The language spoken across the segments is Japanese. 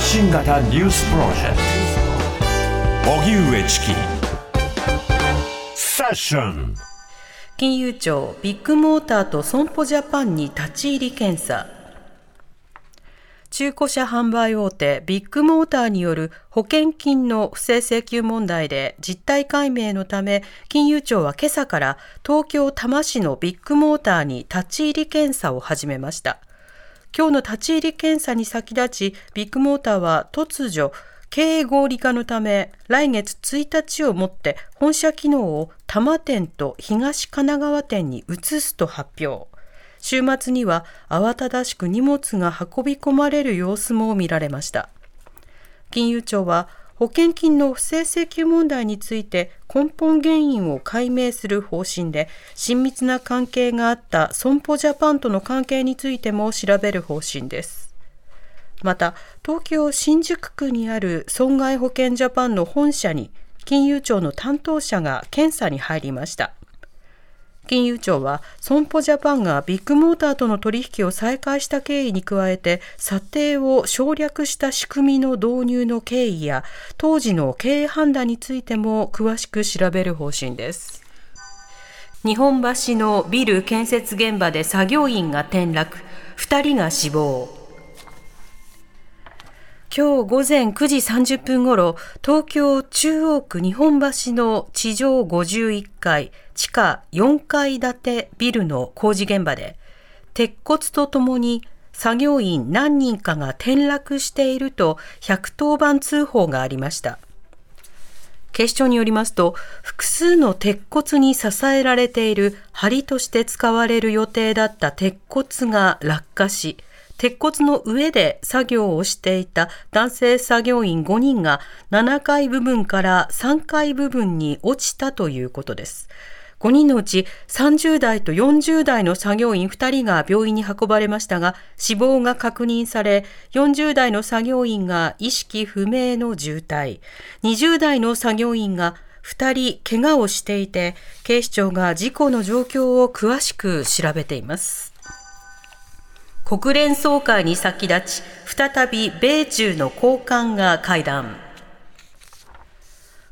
発信型ニュースプロジェクト。荻上チキ。セッション。金融庁ビッグモーターと損保ジャパンに立ち入り検査。中古車販売大手ビッグモーターによる保険金の不正請求問題で実態解明のため金融庁は今朝から東京多摩市のビッグモーターに立ち入り検査を始めました。今日の立ち入り検査に先立ちビッグモーターは突如経営合理化のため来月1日をもって本社機能を多摩店と東神奈川店に移すと発表。週末には慌ただしく荷物が運び込まれる様子も見られました。金融庁は保険金の不正請求問題について根本原因を解明する方針で親密な関係があった損保ジャパンとの関係についても調べる方針です。また東京新宿区にある損害保険ジャパンの本社に金融庁の担当者が検査に入りました。金融庁は損保ジャパンがビッグモーターとの取引を再開した経緯に加えて査定を省略した仕組みの導入の経緯や当時の経営判断についても詳しく調べる方針です。日本橋のビル建設現場で作業員が転落。2人が死亡。今日午前9時30分ごろ、東京中央区日本橋の地上51階、地下4階建てビルの工事現場で、鉄骨とともに作業員何人かが転落していると110番通報がありました。警視庁によりますと、複数の鉄骨に支えられている梁として使われる予定だった鉄骨が落下し、鉄骨の上で作業をしていた男性作業員5人が7階部分から3階部分に落ちたということです。5人のうち30代と40代の作業員2人が病院に運ばれましたが死亡が確認され40代の作業員が意識不明の重体20代の作業員が2人怪我をしていて警視庁が事故の状況を詳しく調べています国連総会に先立ち、再び米中の高官が会談。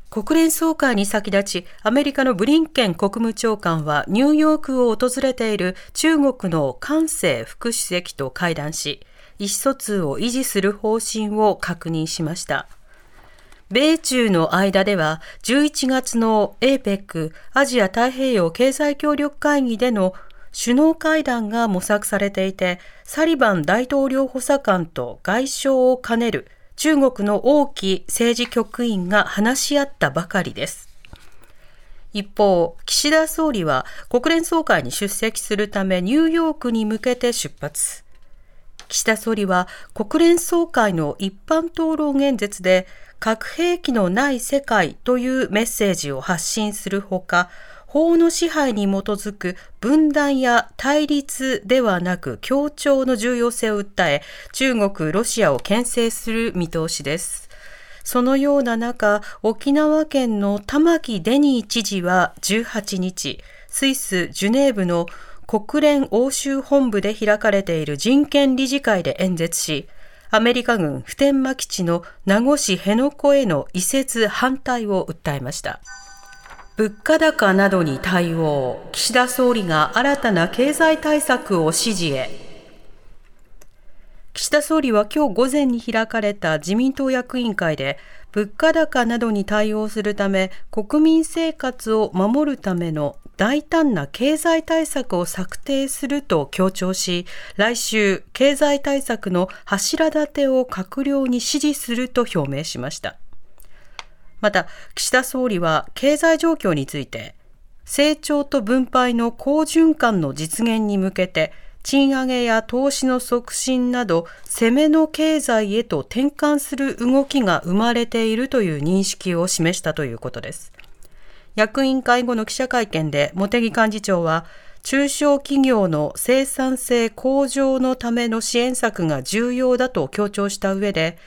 国連総会に先立ち、アメリカのブリンケン国務長官はニューヨークを訪れている中国の韓正副主席と会談し、意思疎通を維持する方針を確認しました。米中の間では11月の APEC アジア太平洋経済協力会議での首脳会談が模索されていて、サリバン大統領補佐官と外相を兼ねる中国の王毅政治局員が話し合ったばかりです。一方、岸田総理は国連総会に出席するためニューヨークに向けて出発。岸田総理は国連総会の一般討論演説で核兵器のない世界というメッセージを発信するほか、法の支配に基づく分断や対立ではなく協調の重要性を訴え、中国、ロシアを牽制する見通しです。そのような中、沖縄県の玉城デニー知事は18日、スイス・ジュネーブの国連欧州本部で開かれている人権理事会で演説し、アメリカ軍普天間基地の名護市辺野古への移設反対を訴えました。物価高などに対応、岸田総理が新たな経済対策を指示へ。岸田総理は今日午前に開かれた自民党役員会で、物価高などに対応するため、国民生活を守るための大胆な経済対策を策定すると強調し、来週、経済対策の柱立てを閣僚に指示すると表明しました。また、岸田総理は経済状況について、成長と分配の好循環の実現に向けて、賃上げや投資の促進など、攻めの経済へと転換する動きが生まれているという認識を示したということです。役員会後の記者会見で茂木幹事長は、中小企業の生産性向上のための支援策が重要だと強調した上で、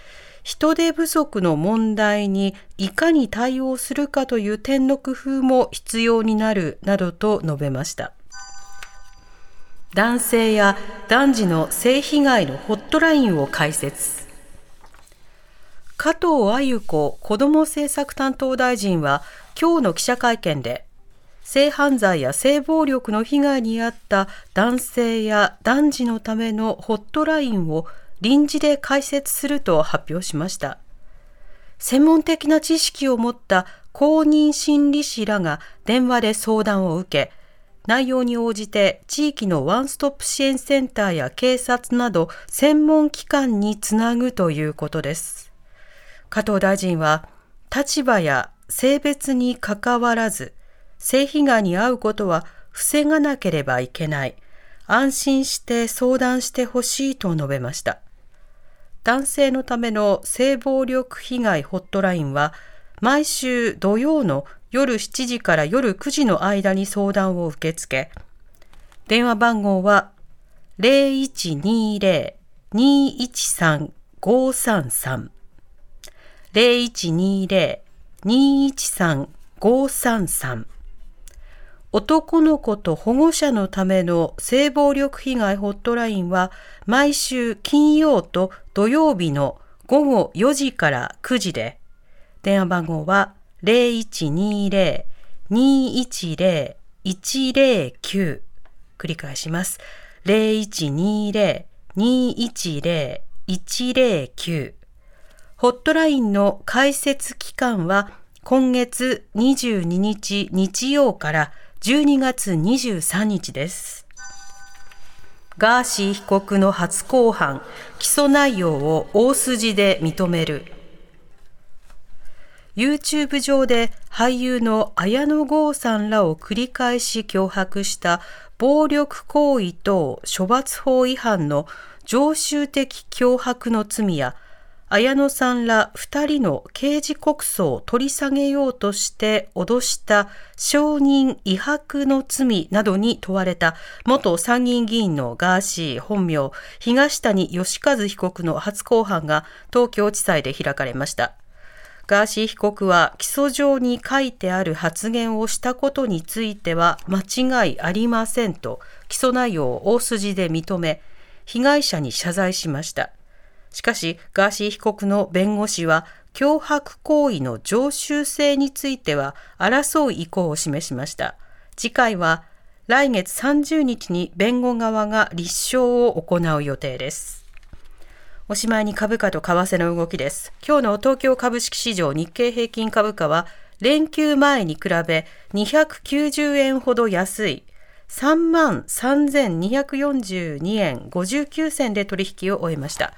人手不足の問題にいかに対応するかという点の工夫も必要になるなどと述べました。男性や男児の性被害のホットラインを開設。加藤鮎子子ども政策担当大臣は今日の記者会見で性犯罪や性暴力の被害に遭った男性や男児のためのホットラインを臨時で開設すると発表しました。専門的な知識を持った公認心理師らが電話で相談を受け、内容に応じて地域のワンストップ支援センターや警察など専門機関につなぐということです。加藤大臣は、立場や性別にかかわらず、性被害に遭うことは防がなければいけない。安心して相談してほしいと述べました。男性のための性暴力被害ホットラインは、毎週土曜の夜7時から夜9時の間に相談を受け付け、電話番号は0120-213-533 0120-213-533男の子と保護者のための性暴力被害ホットラインは毎週金曜と土曜日の午後4時から9時で、電話番号は0120-210-109繰り返します。0120-210-109ホットラインの開設期間は今月22日日曜から12月23日です。ガーシー被告の初公判、起訴内容を大筋で認める。YouTube 上で俳優の綾野剛さんらを繰り返し脅迫した暴力行為等処罰法違反の常習的脅迫の罪や綾野さんら2人の刑事告訴を取り下げようとして脅した証人威迫の罪などに問われた元参議院議員のガーシー本名東谷義和被告の初公判が東京地裁で開かれました。ガーシー被告は起訴状に書いてある発言をしたことについては間違いありませんと起訴内容を大筋で認め被害者に謝罪しました。しかし、ガーシー被告の弁護士は、脅迫行為の常習性については争う意向を示しました。次回は来月30日に弁護側が立証を行う予定です。おしまいに株価と為替の動きです。今日の東京株式市場日経平均株価は連休前に比べ290円ほど安い3万3242円59銭で取引を終えました。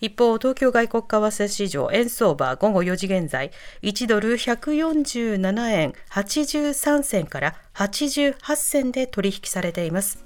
一方、東京外国為替市場円相場午後4時現在、1ドル147円83銭から88銭で取引されています。